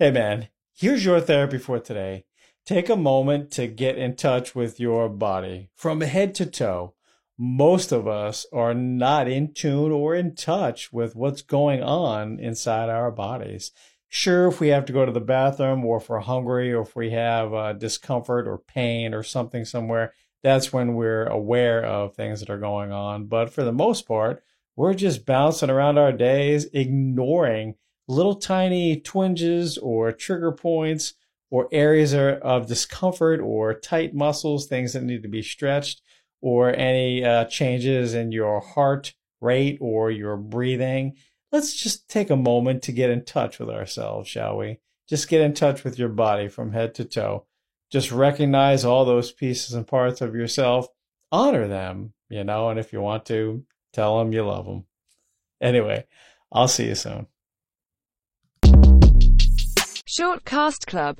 Hey, man, here's your therapy for today. Take a moment to get in touch with your body from head to toe. Most of us are not in tune or in touch with what's going on inside our bodies. Sure, if we have to go to the bathroom or if we're hungry or if we have uh, discomfort or pain or something somewhere, that's when we're aware of things that are going on. But for the most part, we're just bouncing around our days, ignoring little tiny twinges or trigger points or areas of discomfort or tight muscles, things that need to be stretched, or any uh, changes in your heart rate or your breathing. Let's just take a moment to get in touch with ourselves, shall we? Just get in touch with your body from head to toe just recognize all those pieces and parts of yourself, honor them, you know, and if you want to, tell them you love them. Anyway, I'll see you soon. Short Cast Club